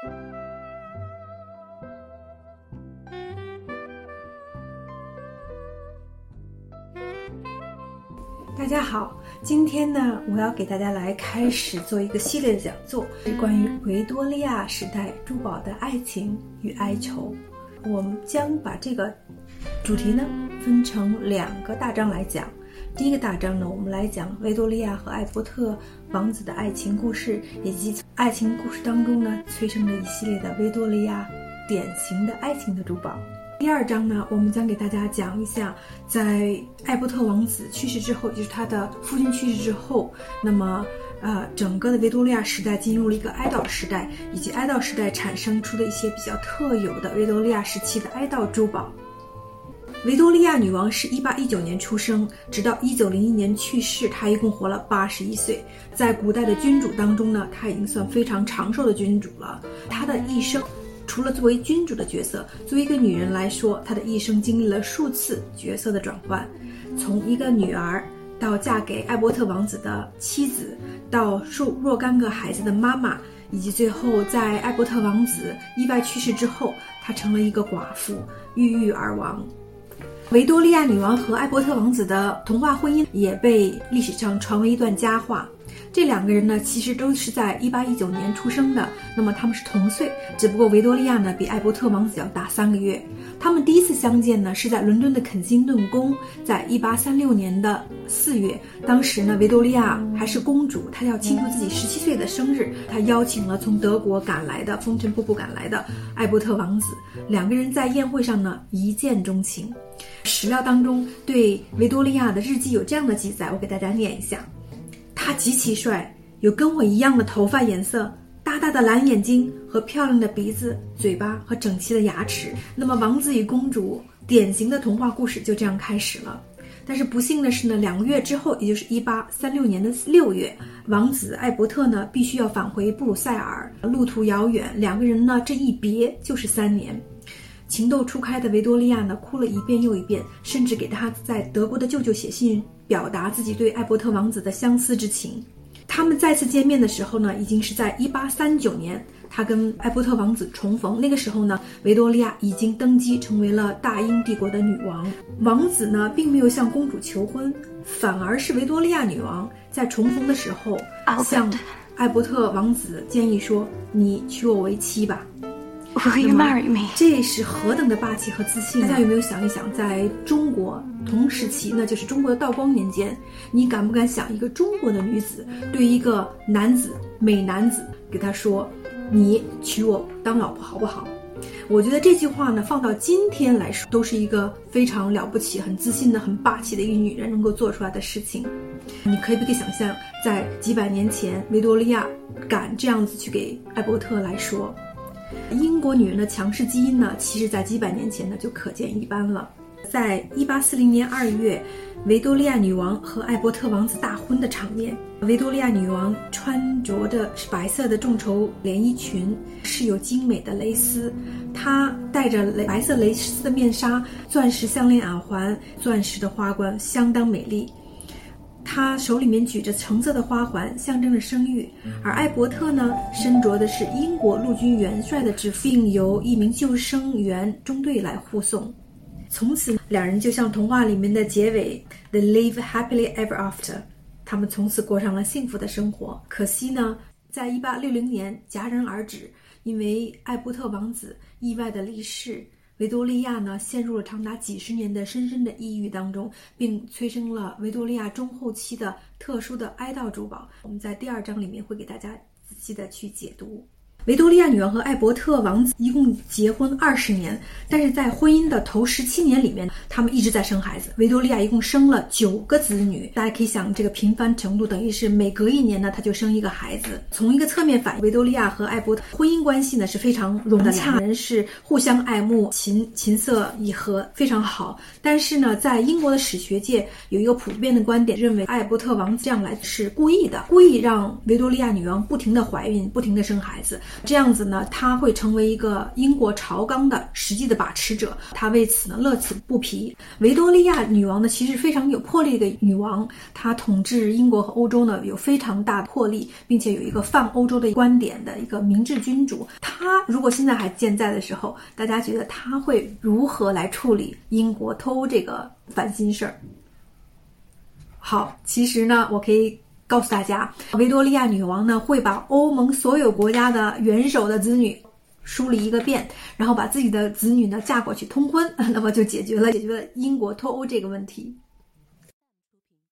大家好，今天呢，我要给大家来开始做一个系列的讲座，是关于维多利亚时代珠宝的爱情与哀愁。我们将把这个主题呢分成两个大章来讲。第一个大章呢，我们来讲维多利亚和艾伯特王子的爱情故事，以及爱情故事当中呢催生了一系列的维多利亚典型的爱情的珠宝。第二章呢，我们将给大家讲一下，在艾伯特王子去世之后，就是他的父亲去世之后，那么呃，整个的维多利亚时代进入了一个哀悼时代，以及哀悼时代产生出的一些比较特有的维多利亚时期的哀悼珠宝。维多利亚女王是一八一九年出生，直到一九零一年去世，她一共活了八十一岁。在古代的君主当中呢，她已经算非常长寿的君主了。她的一生。除了作为君主的角色，作为一个女人来说，她的一生经历了数次角色的转换，从一个女儿到嫁给艾伯特王子的妻子，到数若干个孩子的妈妈，以及最后在艾伯特王子意外去世之后，她成了一个寡妇，郁郁而亡。维多利亚女王和艾伯特王子的童话婚姻也被历史上传为一段佳话。这两个人呢，其实都是在一八一九年出生的，那么他们是同岁，只不过维多利亚呢比艾伯特王子要大三个月。他们第一次相见呢是在伦敦的肯辛顿宫，在一八三六年的四月，当时呢维多利亚还是公主，她要庆祝自己十七岁的生日，她邀请了从德国赶来的风尘仆仆赶来的艾伯特王子，两个人在宴会上呢一见钟情。史料当中对维多利亚的日记有这样的记载，我给大家念一下。他极其帅，有跟我一样的头发颜色，大大的蓝眼睛和漂亮的鼻子、嘴巴和整齐的牙齿。那么，王子与公主典型的童话故事就这样开始了。但是不幸的是呢，两个月之后，也就是一八三六年的六月，王子艾伯特呢必须要返回布鲁塞尔，路途遥远，两个人呢这一别就是三年。情窦初开的维多利亚呢哭了一遍又一遍，甚至给他在德国的舅舅写信。表达自己对艾伯特王子的相思之情。他们再次见面的时候呢，已经是在一八三九年，他跟艾伯特王子重逢。那个时候呢，维多利亚已经登基成为了大英帝国的女王。王子呢，并没有向公主求婚，反而是维多利亚女王在重逢的时候向艾伯特王子建议说：“你娶我为妻吧。” Will you marry me？这是何等的霸气和自信！大家有没有想一想，在中国同时期，那就是中国的道光年间，你敢不敢想一个中国的女子对一个男子美男子给他说：“你娶我当老婆好不好？”我觉得这句话呢，放到今天来说，都是一个非常了不起、很自信的、很霸气的一个女人能够做出来的事情。你可以不可以想象，在几百年前，维多利亚敢这样子去给艾伯特来说？英国女人的强势基因呢，其实在几百年前呢就可见一斑了。在一八四零年二月，维多利亚女王和艾伯特王子大婚的场面，维多利亚女王穿着的是白色的众筹连衣裙，是有精美的蕾丝，她戴着蕾白色蕾丝的面纱，钻石项链耳环，钻石的花冠相当美丽。他手里面举着橙色的花环，象征着生育；而艾伯特呢，身着的是英国陆军元帅的制服，并由一名救生员中队来护送。从此，两人就像童话里面的结尾：“They live happily ever after。”他们从此过上了幸福的生活。可惜呢，在1860年戛然而止，因为艾伯特王子意外的离世。维多利亚呢，陷入了长达几十年的深深的抑郁当中，并催生了维多利亚中后期的特殊的哀悼珠宝。我们在第二章里面会给大家仔细的去解读。维多利亚女王和艾伯特王子一共结婚二十年，但是在婚姻的头十七年里面，他们一直在生孩子。维多利亚一共生了九个子女，大家可以想这个频繁程度，等于是每隔一年呢，他就生一个孩子。从一个侧面反映，维多利亚和艾伯特婚姻关系呢是非常融洽，两人是互相爱慕，琴琴瑟以和，非常好。但是呢，在英国的史学界有一个普遍的观点，认为艾伯特王子这样来是故意的，故意让维多利亚女王不停的怀孕，不停的生孩子。这样子呢，她会成为一个英国朝纲的实际的把持者。她为此呢乐此不疲。维多利亚女王呢，其实非常有魄力的女王，她统治英国和欧洲呢有非常大魄力，并且有一个泛欧洲的观点的一个明智君主。她如果现在还健在的时候，大家觉得她会如何来处理英国脱欧这个烦心事儿？好，其实呢，我可以。告诉大家，维多利亚女王呢会把欧盟所有国家的元首的子女梳理一个遍，然后把自己的子女呢嫁过去通婚，那么就解决了解决了英国脱欧这个问题。